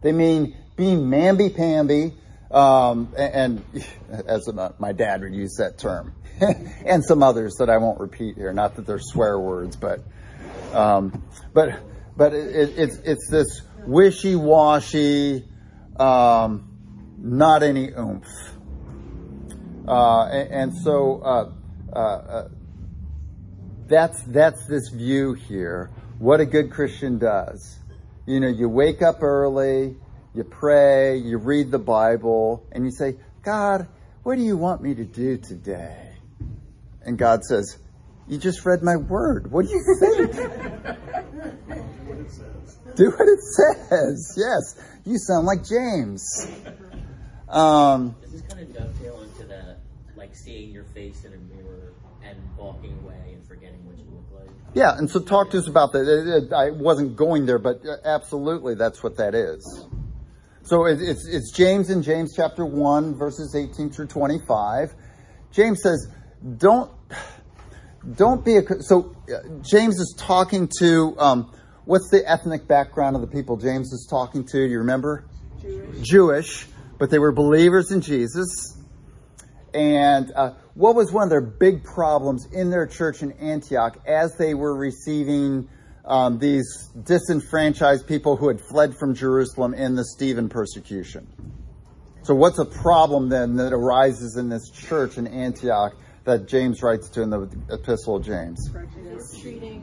S1: They mean being mamby pamby, um, and, and as my dad would use that term, and some others that I won't repeat here. Not that they're swear words, but um, but but it, it's it's this wishy washy, um, not any oomph, uh, and, and, so uh, uh, uh, that's that's this view here. What a good Christian does, you know, you wake up early, you pray, you read the Bible, and you say, God, what do you want me to do today? And God says, You just read my word. What do you think? do what it says. Yes. You sound like James. Um,
S2: this kind of dovetail into that, like seeing your face in a mirror and walking away and forgetting what you look like?
S1: Yeah, and so talk to us about that. I wasn't going there, but absolutely that's what that is. So it's, it's James in James chapter 1, verses 18 through 25. James says, don't, don't be a, so James is talking to, um, what's the ethnic background of the people James is talking to? Do you remember?
S3: Jewish.
S1: Jewish, but they were believers in Jesus. And uh, what was one of their big problems in their church in Antioch as they were receiving um, these disenfranchised people who had fled from Jerusalem in the Stephen persecution? So, what's a problem then that arises in this church in Antioch that James writes to in the Epistle of James?
S9: treating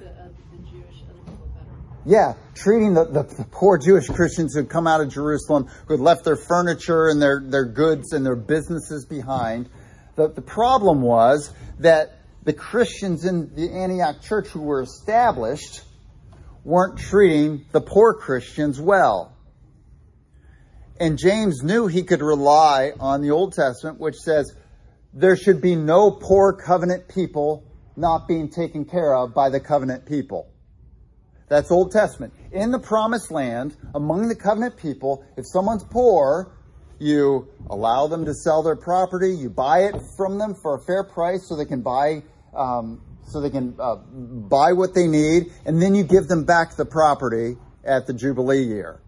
S9: the, uh, the Jewish other people better.
S1: Yeah, treating the, the, the, poor Jewish Christians who had come out of Jerusalem, who had left their furniture and their, their goods and their businesses behind. The, the problem was that the Christians in the Antioch church who were established weren't treating the poor Christians well. And James knew he could rely on the Old Testament, which says there should be no poor covenant people not being taken care of by the covenant people. That's Old Testament. In the promised land, among the covenant people, if someone's poor, you allow them to sell their property, you buy it from them for a fair price so they can buy um, so they can uh, buy what they need, and then you give them back the property at the Jubilee year.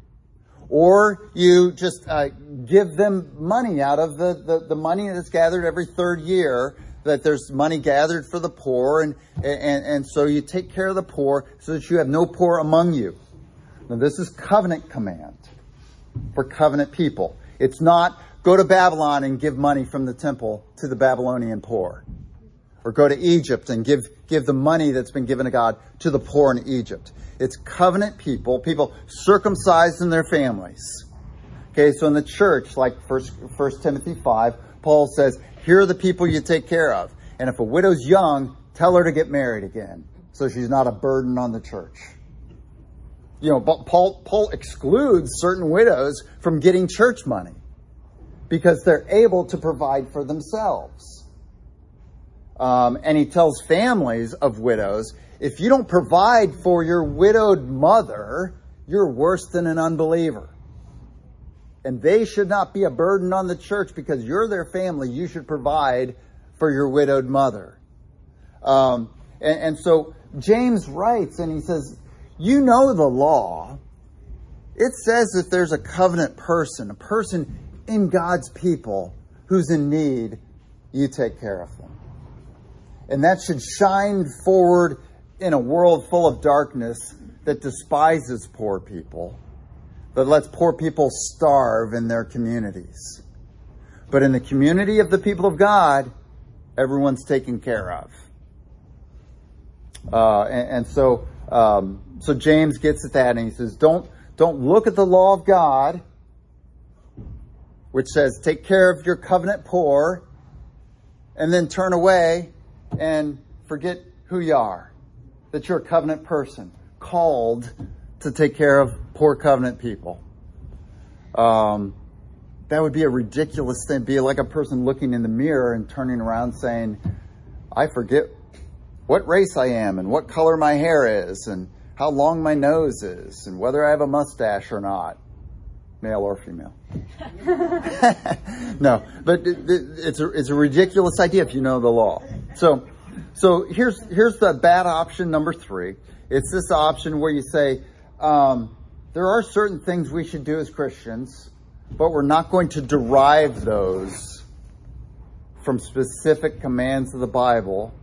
S1: Or you just uh, give them money out of the, the, the, money that's gathered every third year, that there's money gathered for the poor, and, and, and so you take care of the poor so that you have no poor among you. Now, this is covenant command for covenant people. It's not go to Babylon and give money from the temple to the Babylonian poor or go to Egypt and give, give the money that's been given to God to the poor in Egypt. It's covenant people, people circumcised in their families. Okay, so in the church, like First, First Timothy 5, Paul says, here are the people you take care of. And if a widow's young, tell her to get married again so she's not a burden on the church. You know, Paul, Paul excludes certain widows from getting church money because they're able to provide for themselves. Um, and he tells families of widows if you don't provide for your widowed mother, you're worse than an unbeliever. And they should not be a burden on the church because you're their family. You should provide for your widowed mother. Um, and, and so James writes and he says, You know the law. It says that there's a covenant person, a person in God's people who's in need, you take care of them. And that should shine forward in a world full of darkness that despises poor people, that lets poor people starve in their communities. But in the community of the people of God, everyone's taken care of. Uh, and, and, so, um, so James gets at that and he says, don't, don't look at the law of God, which says, take care of your covenant poor, and then turn away and forget who you are. That you're a covenant person, called to take care of poor covenant people. Um, that would be a ridiculous thing. Be like a person looking in the mirror and turning around saying, I forget what race I am and what color my hair is and how long my nose is and whether I have a mustache or not, male or female. no, but it, it, it's a, it's a ridiculous idea if you know the law. So, so here's, here's the bad option number three. It's this option where you say, um, there are certain things we should do as Christians, but we're not going to derive those from specific commands of the Bible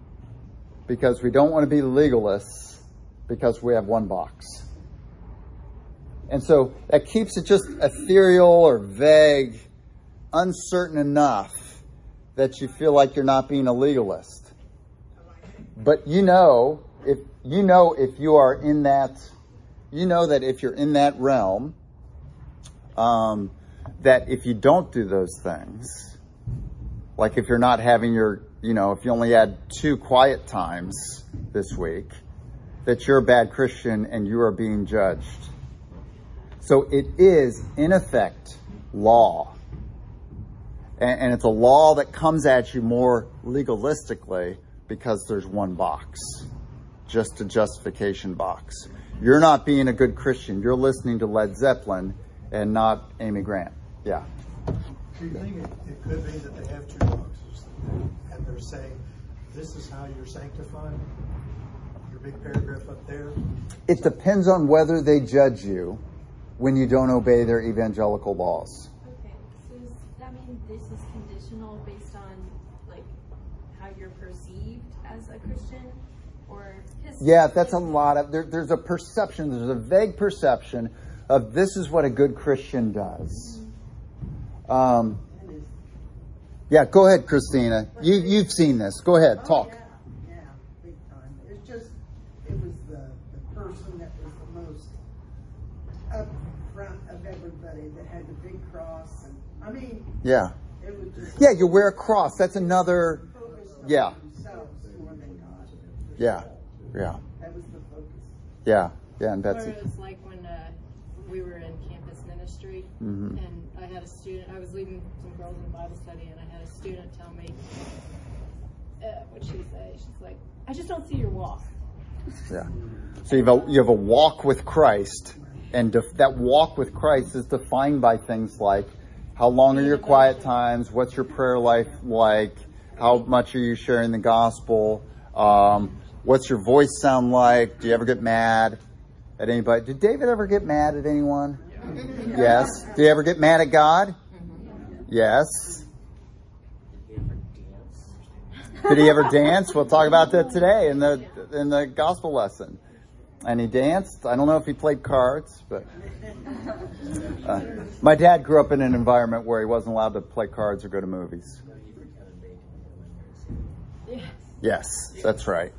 S1: because we don't want to be legalists because we have one box. And so that keeps it just ethereal or vague, uncertain enough that you feel like you're not being a legalist. But you know, if you know if you are in that, you know that if you're in that realm, um, that if you don't do those things, like if you're not having your, you know, if you only had two quiet times this week, that you're a bad Christian and you are being judged. So it is, in effect, law. And, and it's a law that comes at you more legalistically because there's one box, just a justification box. You're not being a good Christian. You're listening to Led Zeppelin and not Amy Grant. Yeah.
S8: Do you think it, it could be that they have two boxes and they're saying, this is how you're sanctified? Your big paragraph up there?
S1: It depends on whether they judge you when you don't obey their evangelical laws.
S11: Okay, so does that mean this is conditional based on like how you're perceived as a Christian, or
S1: yeah, that's a lot of there, there's a perception, there's a vague perception of this is what a good Christian does. Mm-hmm. Um, yeah, go ahead, Christina. You you've seen this. Go ahead, talk.
S12: Oh, yeah, yeah, big time. It's just it was the, the person that was the most up front of everybody that had the big cross and I mean
S1: Yeah.
S12: It was just
S1: Yeah, you wear a cross. That's another yeah. Yeah. Yeah.
S12: That was the focus.
S1: Yeah. Yeah, and that's
S13: Or it was like when uh, we were in campus ministry
S1: Mhm.
S13: and I had a student, I was leading some girls in Bible study and I had a student tell me, uh, what'd she say? She's like, I just don't see your walk.
S1: Yeah. So you have a, you have a walk with Christ, and def- that walk with Christ is defined by things like how long are your quiet times, what's your prayer life like, how much are you sharing the gospel, um, what's your voice sound like, do you ever get mad at anybody? Did David ever get mad at anyone? Yes. Did he ever get mad at God? Yes. Did he ever dance? We'll talk about that today in the in the gospel lesson. And he danced. I don't know if he played cards, but uh, my dad grew up in an environment where he wasn't allowed to play cards or go to movies.
S13: Yes.
S1: That's right.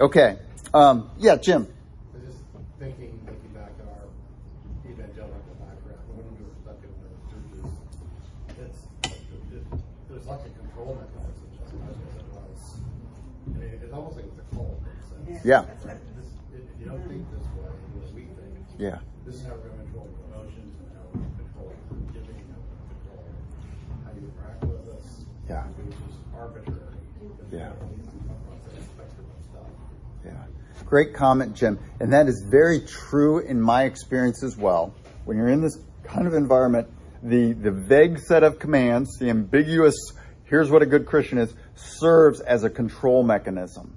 S1: Okay. Um, yeah, Jim.
S7: I was just thinking, looking back at our evangelical background, when we were stuck in the churches, it's, it, there's like a control mechanism just as it was. I mean, it's almost like it's a cold. sense.
S1: Yeah.
S7: This, it, you don't think this way, but we think.
S1: Yeah.
S7: This is how we're going to control emotions
S1: and
S7: how we control giving, how we control how you interact with us.
S1: Yeah. Which is arbitrary. Yeah. Great comment, Jim. And that is very true in my experience as well. When you're in this kind of environment, the, the vague set of commands, the ambiguous, here's what a good Christian is, serves as a control mechanism.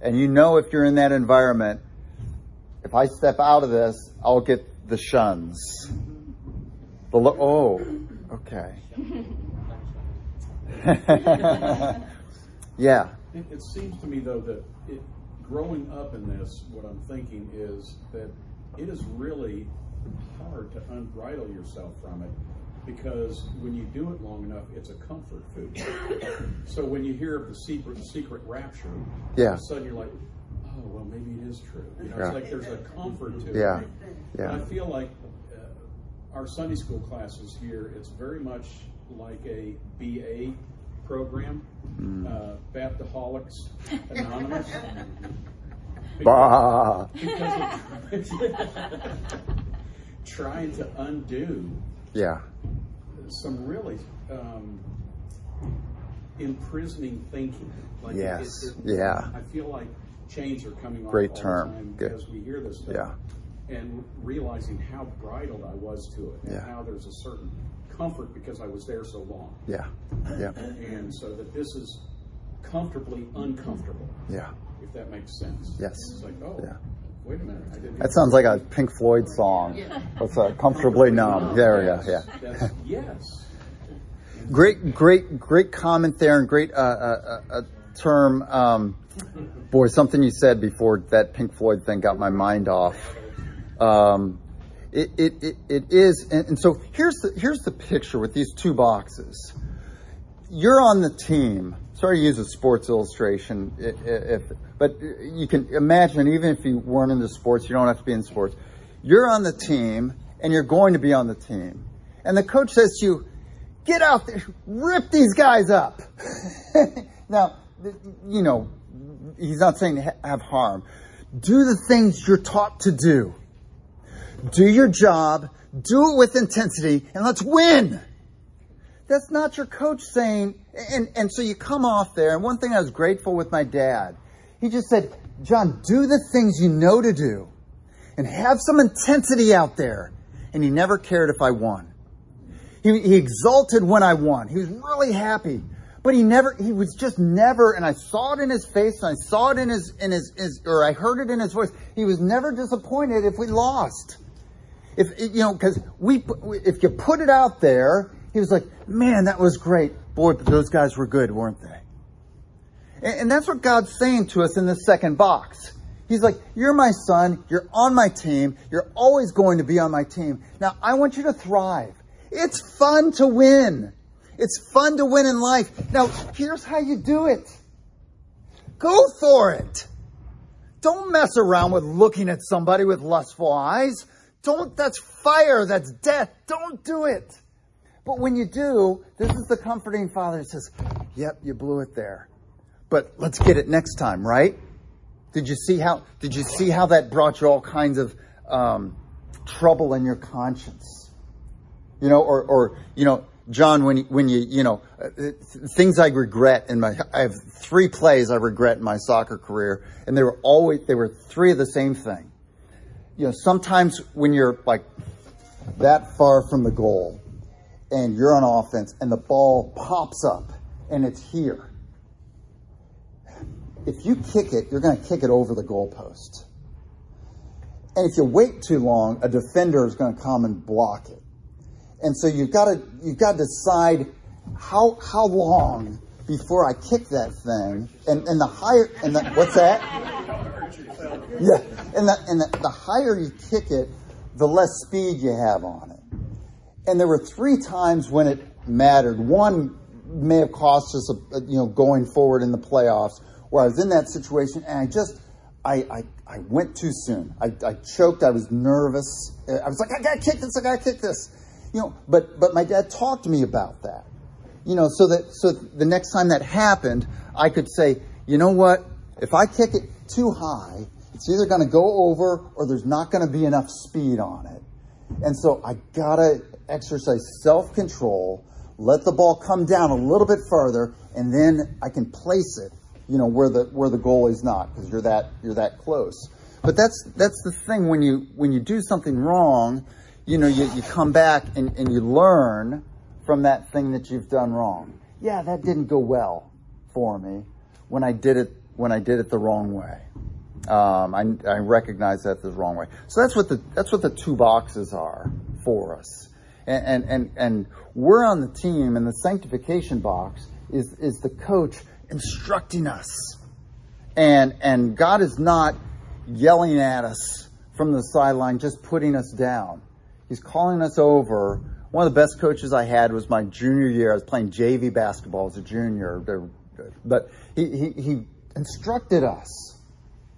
S1: And you know if you're in that environment, if I step out of this, I'll get the shuns. The lo- oh, okay. yeah.
S14: It, it seems to me, though, that it, growing up in this, what I'm thinking is that it is really hard to unbridle yourself from it because when you do it long enough, it's a comfort food. so when you hear of the secret, secret rapture,
S1: Yeah.
S14: all of a sudden you're like, oh, well, maybe it is true. You know,
S1: Yeah.
S14: it's like there's a comfort to
S1: Yeah.
S14: it.
S1: Yeah.
S14: And I feel like uh, our Sunday school classes here, it's very much like a BA program,
S1: Mm.
S14: uh, Baptaholics Anonymous.
S1: Bah.
S14: Because of trying to undo
S1: Yeah.
S14: some really um, imprisoning thinking. Like it-
S1: Yes.
S14: it-
S1: Yeah.
S14: I feel like chains are coming off
S1: Great
S14: all
S1: term.
S14: the time
S1: Good.
S14: as we hear this stuff.
S1: Yeah.
S14: And realizing how bridled I was to it, and
S1: Yeah.
S14: how there's a certain comfort because I was there so long.
S1: Yeah. Yeah.
S14: And so that this is comfortably uncomfortable.
S1: Yeah.
S14: If that makes sense.
S1: Yes.
S14: It's like, oh,
S1: Yeah.
S14: Wait a minute. I didn't
S1: That sounds like a Pink Floyd song. What's that? Comfortably numb. There we go. Yeah.
S14: That's, yes.
S1: Great, great, great comment there, and great uh, uh, uh, uh, term. Um, boy, something you said before that Pink Floyd thing got my mind off. Um, it, it, it, it is, and, and so here's the here's the picture with these two boxes. You're on the team. Sorry to use a sports illustration, if, but you can imagine even if you weren't into sports, you don't have to be in sports. You're on the team, and you're going to be on the team, and the coach says to you, get out there, rip these guys up. now, you know, he's not saying have harm. Do the things you're taught to do. Do your job, do it with intensity, and let's win. That's not your coach saying, and, and so you come off there, and one thing I was grateful with my dad, he just said, John, do the things you know to do, and have some intensity out there. And he never cared if I won. He, he exulted when I won. He was really happy. But he never, he was just never, and I saw it in his face, and I saw it in his, in his, his or I heard it in his voice. He was never disappointed if we lost. If, you know, cause we, if you put it out there, he was like, man, that was great. Boy, but those guys were good, weren't they? And, and that's what God's saying to us in the second box. He's like, You're my son. You're on my team. You're always going to be on my team. Now, I want you to thrive. It's fun to win. It's fun to win in life. Now, here's how you do it go for it. Don't mess around with looking at somebody with lustful eyes. Don't, that's fire. That's death. Don't do it. But when you do, this is the comforting father that says, Yep, you blew it there. But let's get it next time, right? Did you see how? Did you see how that brought you all kinds of um, trouble in your conscience? You know, or, or you know, John, when when you you know uh, things I regret in my I have three plays I regret in my soccer career, and they were always they were three of the same thing. You know, sometimes when you're like that far from the goal, and you're on offense, and the ball pops up, and it's here if you kick it, you're going to kick it over the goalpost. And if you wait too long, a defender is going to come and block it. And so you've got to you've got to decide how how long before I kick that thing. And and the higher and the, what's that? Yeah, and the and the, the higher you kick it, the less speed you have on it. And there were three times when it mattered. One may have cost us, a, a, you know, going forward in the playoffs where I was in that situation and I just, I, I, I went too soon. I, I choked. I was nervous. Uh, I was like, I gotta kick this. I gotta kick this. You know, but, but my dad talked to me about that. You know, so that, so the next time that happened, I could say, you know what? If I kick it too high, it's either going to go over or there's not going to be enough speed on it. And so I gotta exercise self-control let the ball come down a little bit further, and then I can place it, you know, where the where the goal is not, because you're that you're that close. But that's that's the thing when you when you do something wrong, you know, you, you come back and, and you learn from that thing that you've done wrong. Yeah, that didn't go well for me when I did it when I did it the wrong way. Um, I, I recognize that the wrong way. So that's what the that's what the two boxes are for us. And and and, we're on the team, and the sanctification box is is the coach instructing us. And and God is not yelling at us from the sideline, just putting us down. He's calling us over. One of the best coaches I had was my junior year. I was playing JV basketball as a junior, but he, he, he instructed us.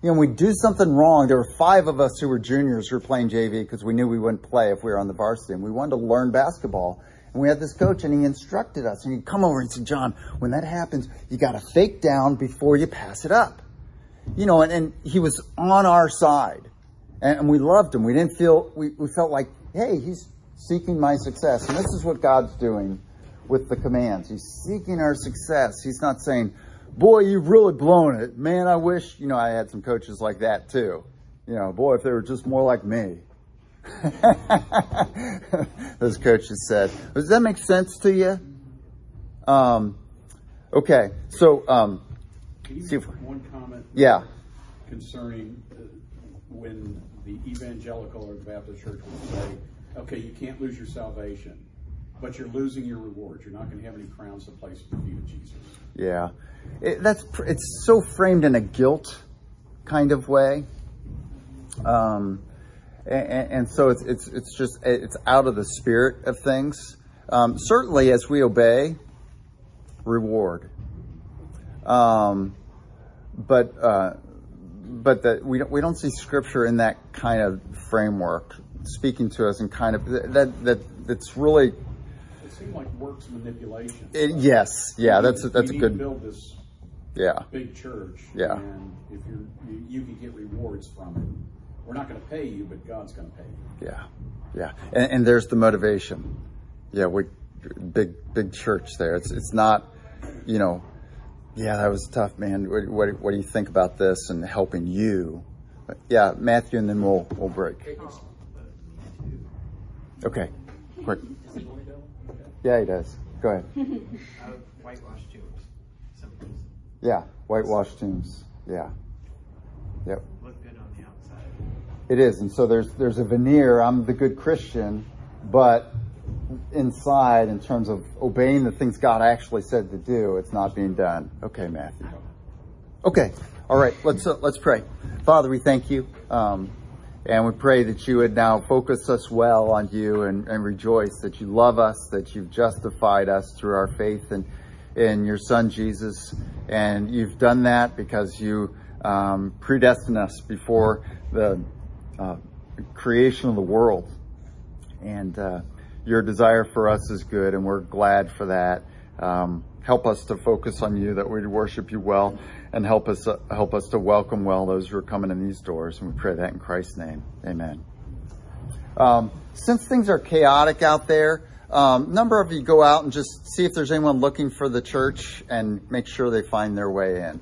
S1: You know, we do something wrong. There were five of us who were juniors who were playing JV because we knew we wouldn't play if we were on the varsity. And we wanted to learn basketball. And we had this coach and he instructed us. And he'd come over and say, John, when that happens, you got to fake down before you pass it up. You know, and, and he was on our side. And, and we loved him. We didn't feel, we, we felt like, hey, he's seeking my success. And this is what God's doing with the commands. He's seeking our success. He's not saying, boy, you've really blown it. Man, I wish, you know, I had some coaches like that too. You know, boy, if they were just more like me. Those coaches said, does that make sense to you? Um, okay. So, um,
S14: Can you
S1: see if-
S14: one comment?
S1: yeah.
S14: Concerning uh, when the evangelical or the Baptist church would say, okay, you can't lose your salvation, but you're losing your rewards. You're not going to have any crowns to place at the feet of Jesus.
S1: Yeah, it, that's it's so framed in a guilt kind of way, um, and, and so it's it's it's just it's out of the spirit of things. Um, certainly, as we obey, reward. Um, but uh, but that we don't we don't see scripture in that kind of framework speaking to us and kind of that that that's really
S14: It seemed like works manipulation.
S1: it, yes yeah that's a, that's
S14: we
S1: a
S14: need to
S1: good
S14: build this
S1: yeah
S14: big church.
S1: Yeah.
S14: And if you're, you, you can get rewards from it. We're not going to pay you, but God's going to pay you.
S1: Yeah, yeah, and, and there's the motivation. Yeah, we big big church there. It's it's not, you know, yeah, that was tough, man. What, what, what do you think about this and helping you? But yeah, Matthew, and then we'll we'll break. Okay, quick.
S2: Does he want to go?
S1: Yeah, he does. Go ahead.
S4: Uh, whitewashed tombs,
S1: Yeah, whitewashed tombs. Yeah, yep.
S4: look good on the outside.
S1: It is, and so there's there's a veneer. I'm the good Christian, but inside, in terms of obeying the things God actually said to do, it's not being done. Okay, Matthew. Okay, all right. Let's uh, let's pray. Father, we thank you, um, and we pray that you would now focus us well on you and, and rejoice that you love us, that you've justified us through our faith in in your Son Jesus, and you've done that because you um, predestined us before the uh, creation of the world. And uh, your desire for us is good, and we're glad for that. Um, help us to focus on you, that we worship you well, and help us uh, help us to welcome well those who are coming in these doors. And we pray that in Christ's name, Amen. Um, since things are chaotic out there, um, number of you go out and just see if there's anyone looking for the church and make sure they find their way in.